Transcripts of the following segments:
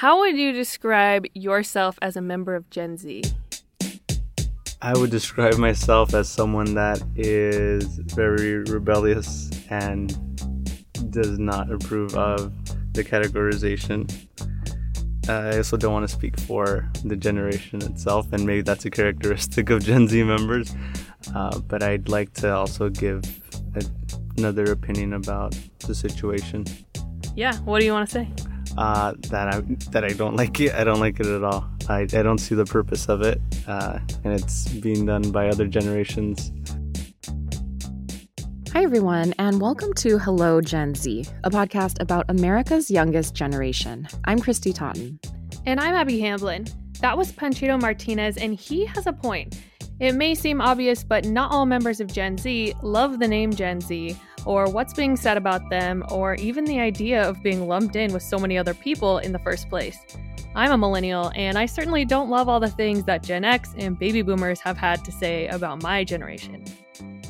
How would you describe yourself as a member of Gen Z? I would describe myself as someone that is very rebellious and does not approve of the categorization. I also don't want to speak for the generation itself, and maybe that's a characteristic of Gen Z members. Uh, but I'd like to also give a, another opinion about the situation. Yeah, what do you want to say? Uh, that I that I don't like it. I don't like it at all. I, I don't see the purpose of it, uh, and it's being done by other generations. Hi, everyone, and welcome to Hello Gen Z, a podcast about America's youngest generation. I'm Christy Totten. And I'm Abby Hamblin. That was Panchito Martinez, and he has a point. It may seem obvious, but not all members of Gen Z love the name Gen Z, or what's being said about them, or even the idea of being lumped in with so many other people in the first place. I'm a millennial, and I certainly don't love all the things that Gen X and baby boomers have had to say about my generation.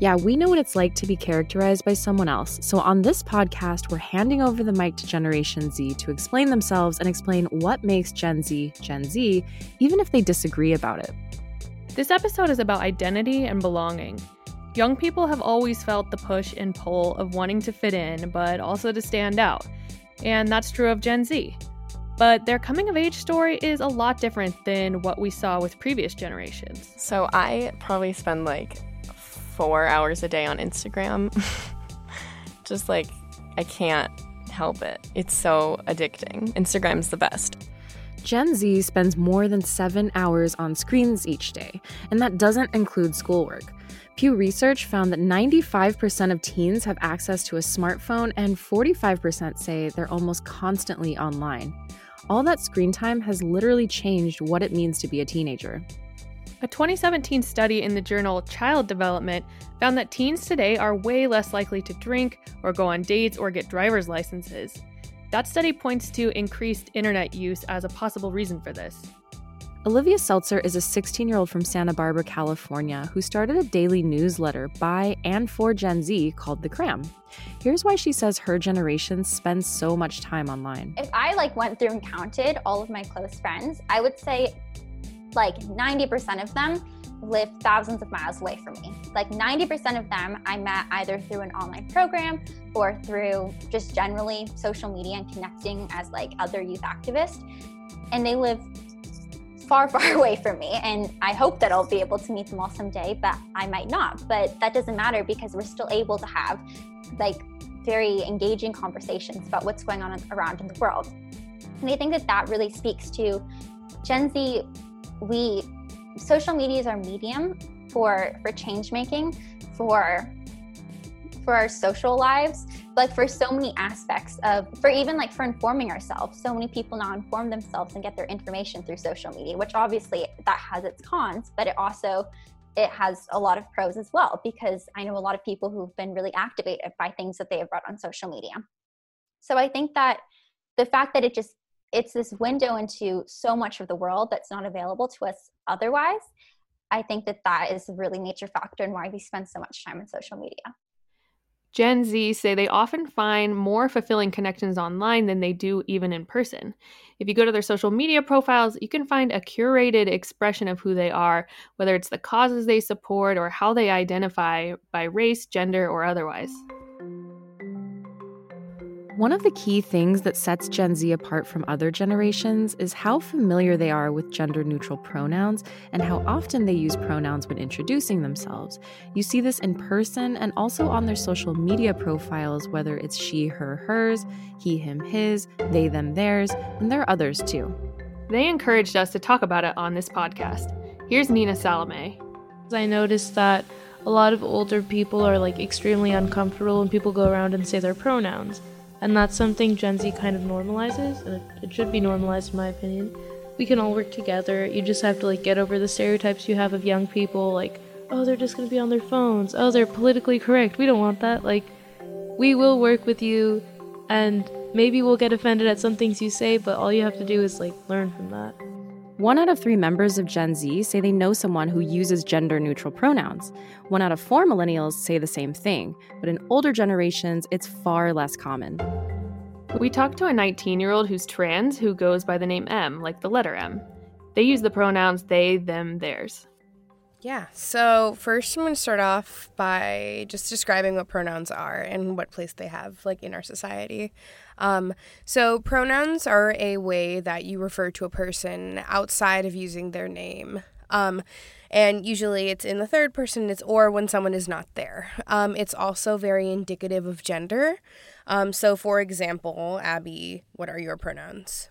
Yeah, we know what it's like to be characterized by someone else. So on this podcast, we're handing over the mic to Generation Z to explain themselves and explain what makes Gen Z Gen Z, even if they disagree about it. This episode is about identity and belonging. Young people have always felt the push and pull of wanting to fit in, but also to stand out. And that's true of Gen Z. But their coming of age story is a lot different than what we saw with previous generations. So I probably spend like four hours a day on Instagram. Just like, I can't help it. It's so addicting. Instagram's the best. Gen Z spends more than seven hours on screens each day, and that doesn't include schoolwork. Pew Research found that 95% of teens have access to a smartphone, and 45% say they're almost constantly online. All that screen time has literally changed what it means to be a teenager. A 2017 study in the journal Child Development found that teens today are way less likely to drink or go on dates or get driver's licenses. That study points to increased internet use as a possible reason for this. Olivia Seltzer is a 16 year old from Santa Barbara, California, who started a daily newsletter by and for Gen Z called The Cramm. Here's why she says her generation spends so much time online. If I like went through and counted all of my close friends, I would say like 90% of them live thousands of miles away from me. Like 90% of them I met either through an online program or through just generally social media and connecting as like other youth activists. And they live far, far away from me. And I hope that I'll be able to meet them all someday, but I might not. But that doesn't matter because we're still able to have like very engaging conversations about what's going on around in the world. And I think that that really speaks to Gen Z we social media is our medium for for change making for for our social lives like for so many aspects of for even like for informing ourselves. So many people now inform themselves and get their information through social media which obviously that has its cons but it also it has a lot of pros as well because i know a lot of people who've been really activated by things that they have read on social media. So i think that the fact that it just it's this window into so much of the world that's not available to us otherwise i think that that is a really major factor in why we spend so much time on social media Gen Z say they often find more fulfilling connections online than they do even in person. If you go to their social media profiles, you can find a curated expression of who they are, whether it's the causes they support or how they identify by race, gender, or otherwise. One of the key things that sets Gen Z apart from other generations is how familiar they are with gender neutral pronouns and how often they use pronouns when introducing themselves. You see this in person and also on their social media profiles, whether it's she, her, hers, he, him, his, they, them, theirs, and there are others too. They encouraged us to talk about it on this podcast. Here's Nina Salome. I noticed that a lot of older people are like extremely uncomfortable when people go around and say their pronouns and that's something Gen Z kind of normalizes, and it, it should be normalized in my opinion. We can all work together. You just have to like get over the stereotypes you have of young people, like, oh, they're just gonna be on their phones. Oh, they're politically correct. We don't want that. Like, we will work with you, and maybe we'll get offended at some things you say, but all you have to do is like learn from that. One out of three members of Gen Z say they know someone who uses gender neutral pronouns. One out of four millennials say the same thing, but in older generations, it's far less common. We talked to a 19 year old who's trans who goes by the name M, like the letter M. They use the pronouns they, them, theirs. Yeah, so first I'm going to start off by just describing what pronouns are and what place they have like in our society. Um, so pronouns are a way that you refer to a person outside of using their name. Um, and usually it's in the third person, it's or when someone is not there. Um, it's also very indicative of gender. Um, so, for example, Abby, what are your pronouns?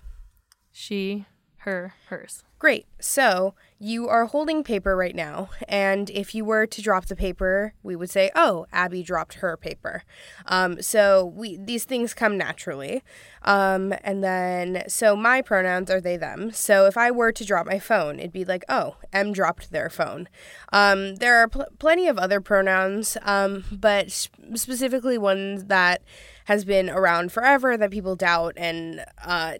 She, her, hers. Great. So you are holding paper right now, and if you were to drop the paper, we would say, "Oh, Abby dropped her paper." Um, so we these things come naturally, um, and then so my pronouns are they them. So if I were to drop my phone, it'd be like, "Oh, M dropped their phone." Um, there are pl- plenty of other pronouns, um, but specifically ones that has been around forever that people doubt and uh,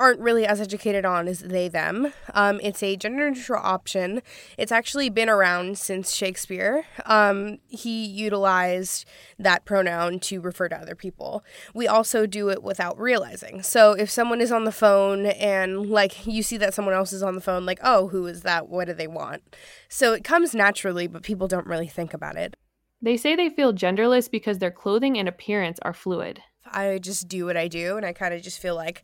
aren't really as educated on is they them. Um, it's a gender neutral option. It's actually been around since Shakespeare. Um, he utilized that pronoun to refer to other people. We also do it without realizing. So if someone is on the phone and like you see that someone else is on the phone, like, oh, who is that? What do they want? So it comes naturally, but people don't really think about it. They say they feel genderless because their clothing and appearance are fluid. I just do what I do, and I kind of just feel like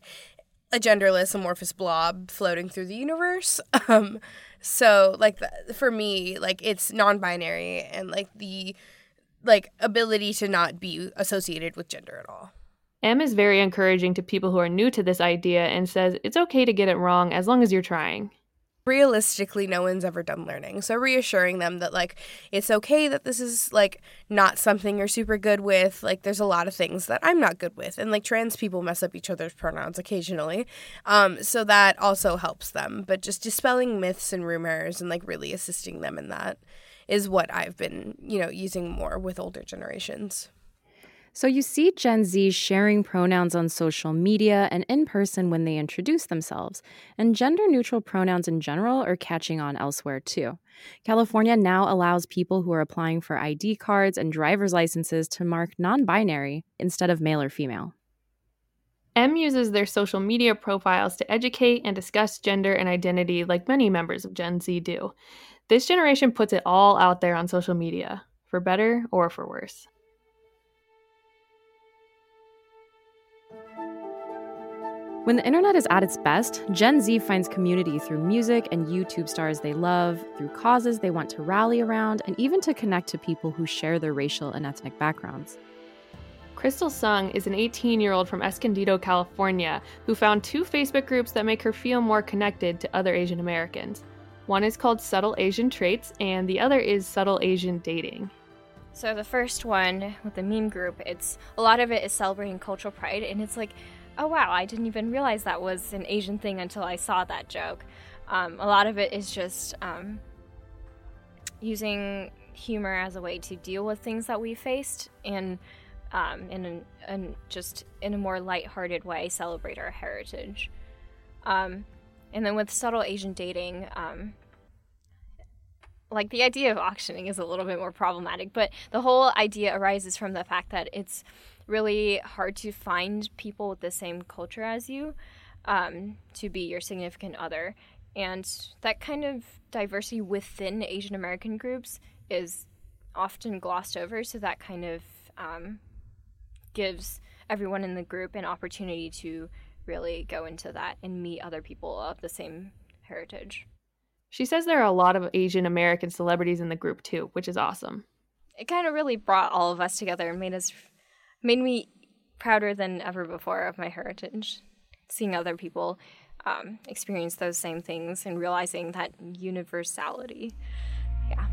a genderless amorphous blob floating through the universe. Um, so like the, for me, like it's non-binary and like the like ability to not be associated with gender at all. M is very encouraging to people who are new to this idea and says it's okay to get it wrong as long as you're trying realistically no one's ever done learning. So reassuring them that like it's okay that this is like not something you're super good with. Like there's a lot of things that i'm not good with. And like trans people mess up each other's pronouns occasionally um so that also helps them. But just dispelling myths and rumors and like really assisting them in that is what i've been you know using more with older generations so you see Gen Z sharing pronouns on social media and in person when they introduce themselves, and gender neutral pronouns in general are catching on elsewhere too. California now allows people who are applying for ID cards and driver's licenses to mark non binary instead of male or female. M uses their social media profiles to educate and discuss gender and identity like many members of Gen Z do. This generation puts it all out there on social media, for better or for worse. When the internet is at its best, Gen Z finds community through music and YouTube stars they love, through causes they want to rally around, and even to connect to people who share their racial and ethnic backgrounds. Crystal Sung is an 18 year old from Escondido, California, who found two Facebook groups that make her feel more connected to other Asian Americans. One is called Subtle Asian Traits, and the other is Subtle Asian Dating. So, the first one with the meme group, it's a lot of it is celebrating cultural pride, and it's like oh wow, I didn't even realize that was an Asian thing until I saw that joke. Um, a lot of it is just um, using humor as a way to deal with things that we faced and um, in, an, just in a more lighthearted way celebrate our heritage. Um, and then with subtle Asian dating, um, like the idea of auctioning is a little bit more problematic, but the whole idea arises from the fact that it's really hard to find people with the same culture as you um, to be your significant other. And that kind of diversity within Asian American groups is often glossed over. So that kind of um, gives everyone in the group an opportunity to really go into that and meet other people of the same heritage. She says there are a lot of Asian American celebrities in the group too, which is awesome. It kind of really brought all of us together and made us made me prouder than ever before of my heritage. Seeing other people um, experience those same things and realizing that universality. Yeah.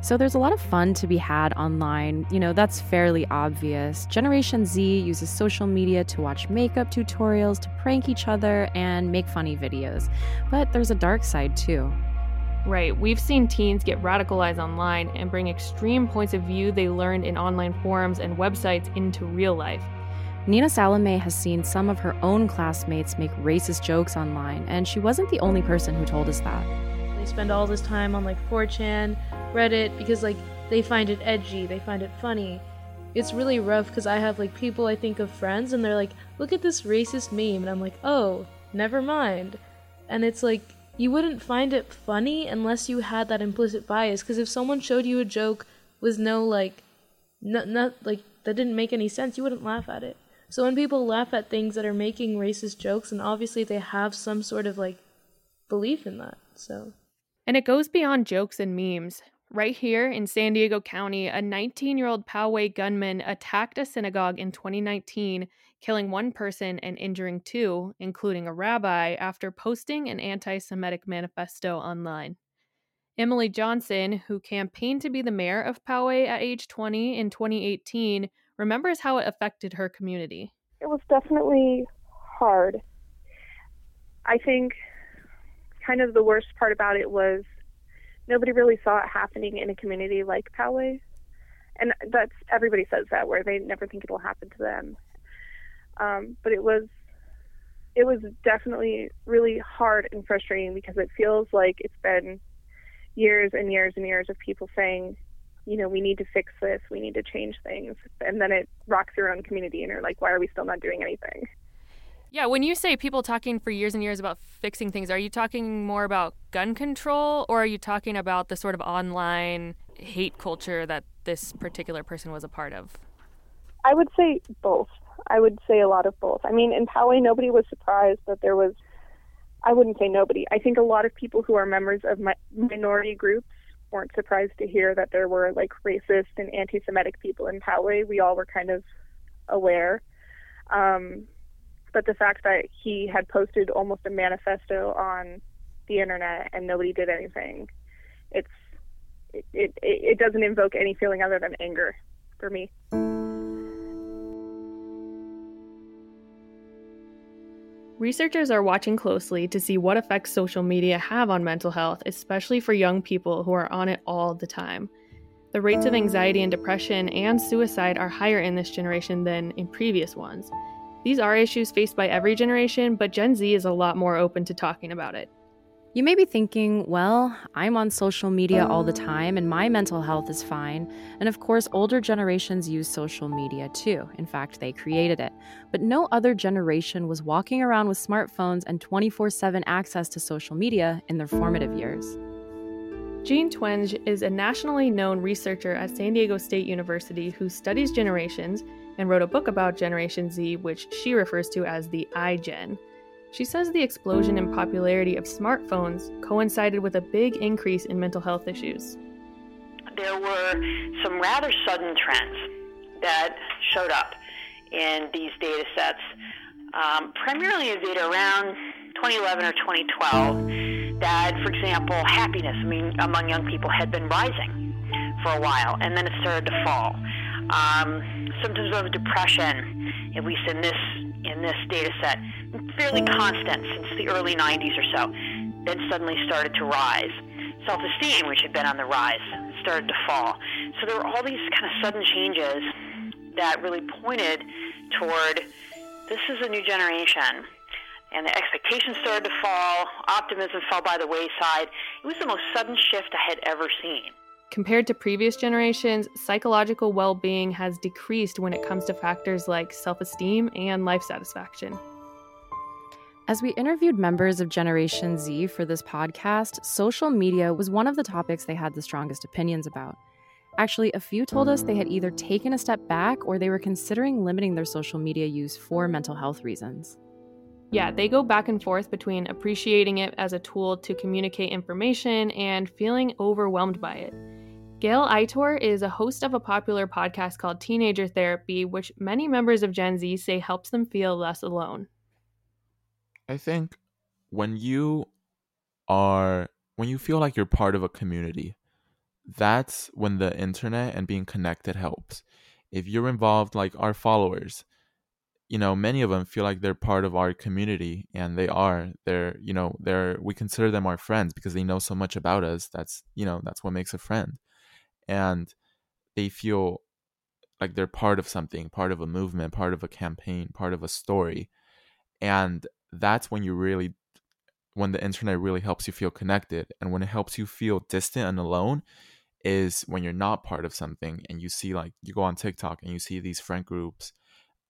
So there's a lot of fun to be had online. You know, that's fairly obvious. Generation Z uses social media to watch makeup tutorials, to prank each other, and make funny videos. But there's a dark side too. Right. We've seen teens get radicalized online and bring extreme points of view they learned in online forums and websites into real life. Nina Salome has seen some of her own classmates make racist jokes online, and she wasn't the only person who told us that. They spend all this time on like 4chan, Reddit, because like they find it edgy, they find it funny, it's really rough because I have like people I think of friends and they're like, look at this racist meme. And I'm like, oh, never mind. And it's like, you wouldn't find it funny unless you had that implicit bias. Because if someone showed you a joke with no like, not, not like that didn't make any sense, you wouldn't laugh at it. So when people laugh at things that are making racist jokes, and obviously they have some sort of like belief in that. So. And it goes beyond jokes and memes. Right here in San Diego County, a 19 year old Poway gunman attacked a synagogue in 2019, killing one person and injuring two, including a rabbi, after posting an anti Semitic manifesto online. Emily Johnson, who campaigned to be the mayor of Poway at age 20 in 2018, remembers how it affected her community. It was definitely hard. I think kind of the worst part about it was nobody really saw it happening in a community like Poway. And that's everybody says that where they never think it'll happen to them. Um, but it was it was definitely really hard and frustrating because it feels like it's been years and years and years of people saying, you know, we need to fix this, we need to change things, and then it rocks your own community, and you're like, why are we still not doing anything? Yeah, when you say people talking for years and years about fixing things, are you talking more about gun control or are you talking about the sort of online hate culture that this particular person was a part of? I would say both. I would say a lot of both. I mean, in Poway, nobody was surprised that there was, I wouldn't say nobody. I think a lot of people who are members of mi- minority groups weren't surprised to hear that there were like racist and anti Semitic people in Poway. We all were kind of aware. Um, but the fact that he had posted almost a manifesto on the internet and nobody did anything, it's it, it, it doesn't invoke any feeling other than anger for me. Researchers are watching closely to see what effects social media have on mental health, especially for young people who are on it all the time. The rates of anxiety and depression and suicide are higher in this generation than in previous ones. These are issues faced by every generation, but Gen Z is a lot more open to talking about it. You may be thinking, well, I'm on social media all the time and my mental health is fine. And of course, older generations use social media too. In fact, they created it. But no other generation was walking around with smartphones and 24 7 access to social media in their formative years. Jean Twenge is a nationally known researcher at San Diego State University who studies generations and wrote a book about Generation Z, which she refers to as the iGen. She says the explosion in popularity of smartphones coincided with a big increase in mental health issues. There were some rather sudden trends that showed up in these data sets, um, primarily around 2011 or 2012. That, for example, happiness I mean, among young people had been rising for a while, and then it started to fall. Um, symptoms of depression, at least in this in this data set, fairly constant since the early 90s or so. Then suddenly started to rise. Self-esteem, which had been on the rise, started to fall. So there were all these kind of sudden changes that really pointed toward this is a new generation. And the expectations started to fall, optimism fell by the wayside. It was the most sudden shift I had ever seen. Compared to previous generations, psychological well being has decreased when it comes to factors like self esteem and life satisfaction. As we interviewed members of Generation Z for this podcast, social media was one of the topics they had the strongest opinions about. Actually, a few told us they had either taken a step back or they were considering limiting their social media use for mental health reasons. Yeah, they go back and forth between appreciating it as a tool to communicate information and feeling overwhelmed by it. Gael Aitor is a host of a popular podcast called Teenager Therapy, which many members of Gen Z say helps them feel less alone. I think when you are when you feel like you're part of a community, that's when the internet and being connected helps. If you're involved like our followers, you know, many of them feel like they're part of our community and they are. They're, you know, they're we consider them our friends because they know so much about us. That's, you know, that's what makes a friend and they feel like they're part of something, part of a movement, part of a campaign, part of a story. And that's when you really when the internet really helps you feel connected and when it helps you feel distant and alone, is when you're not part of something and you see like you go on TikTok and you see these friend groups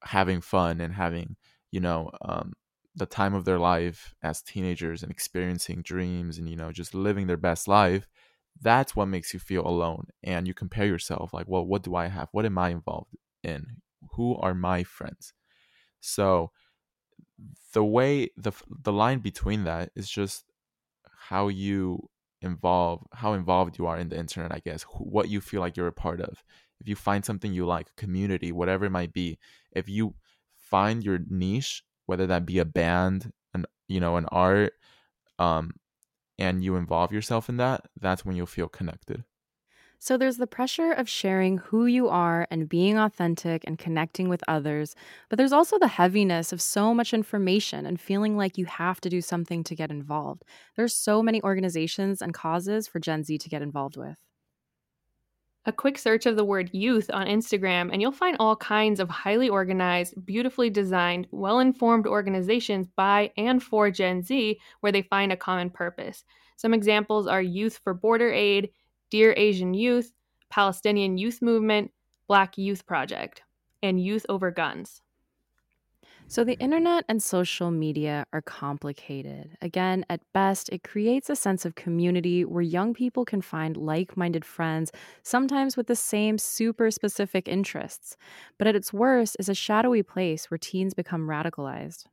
having fun and having you know um, the time of their life as teenagers and experiencing dreams and you know just living their best life that's what makes you feel alone and you compare yourself like well what do i have? What am i involved in? Who are my friends? So the way the the line between that is just how you involve how involved you are in the internet i guess what you feel like you're a part of if you find something you like community whatever it might be if you find your niche whether that be a band an you know an art um and you involve yourself in that that's when you'll feel connected so there's the pressure of sharing who you are and being authentic and connecting with others, but there's also the heaviness of so much information and feeling like you have to do something to get involved. There's so many organizations and causes for Gen Z to get involved with. A quick search of the word youth on Instagram, and you'll find all kinds of highly organized, beautifully designed, well informed organizations by and for Gen Z where they find a common purpose. Some examples are Youth for Border Aid, Dear Asian Youth, Palestinian Youth Movement, Black Youth Project, and Youth Over Guns. So, the internet and social media are complicated. Again, at best, it creates a sense of community where young people can find like minded friends, sometimes with the same super specific interests. But at its worst, is a shadowy place where teens become radicalized.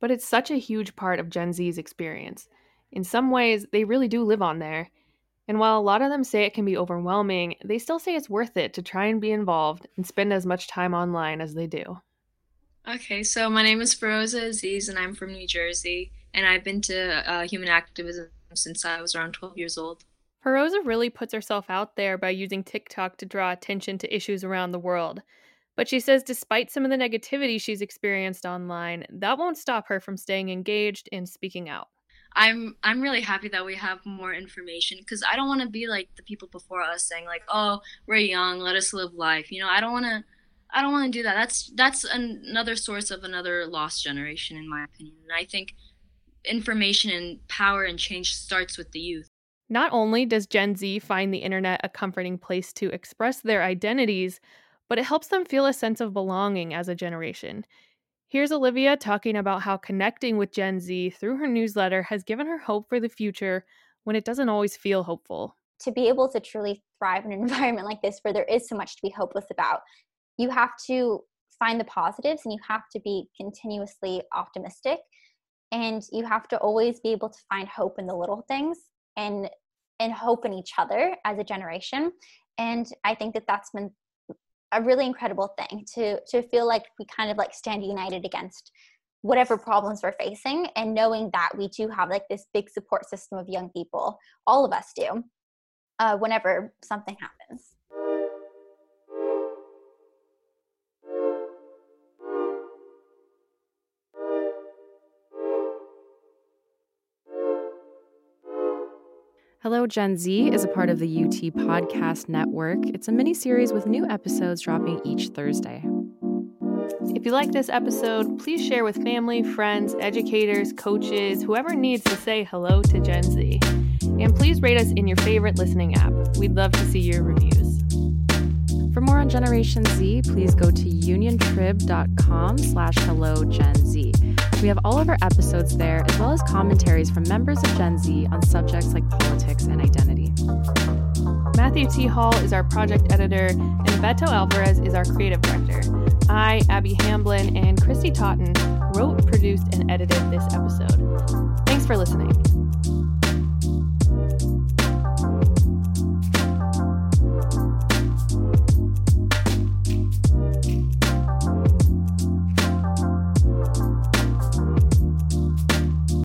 But it's such a huge part of Gen Z's experience. In some ways, they really do live on there. And while a lot of them say it can be overwhelming, they still say it's worth it to try and be involved and spend as much time online as they do. Okay, so my name is Feroza Aziz, and I'm from New Jersey, and I've been to uh, human activism since I was around 12 years old. Feroza really puts herself out there by using TikTok to draw attention to issues around the world. But she says despite some of the negativity she's experienced online, that won't stop her from staying engaged and speaking out. I'm I'm really happy that we have more information because I don't want to be like the people before us saying like, "Oh, we're young, let us live life." You know, I don't want to I don't want to do that. That's that's another source of another lost generation in my opinion. And I think information and power and change starts with the youth. Not only does Gen Z find the internet a comforting place to express their identities, but it helps them feel a sense of belonging as a generation. Here's Olivia talking about how connecting with Gen Z through her newsletter has given her hope for the future when it doesn't always feel hopeful. To be able to truly thrive in an environment like this where there is so much to be hopeless about, you have to find the positives and you have to be continuously optimistic and you have to always be able to find hope in the little things and and hope in each other as a generation. And i think that that's been a really incredible thing to to feel like we kind of like stand united against whatever problems we're facing and knowing that we do have like this big support system of young people. All of us do uh, whenever something happens Hello, Gen Z is a part of the UT Podcast Network. It's a mini series with new episodes dropping each Thursday. If you like this episode, please share with family, friends, educators, coaches, whoever needs to say hello to Gen Z. And please rate us in your favorite listening app. We'd love to see your reviews. For more on Generation Z, please go to uniontrib.com slash hello Gen Z. We have all of our episodes there, as well as commentaries from members of Gen Z on subjects like politics and identity. Matthew T. Hall is our project editor, and Beto Alvarez is our creative director. I, Abby Hamblin, and Christy Totten wrote, produced, and edited this episode. Thanks for listening.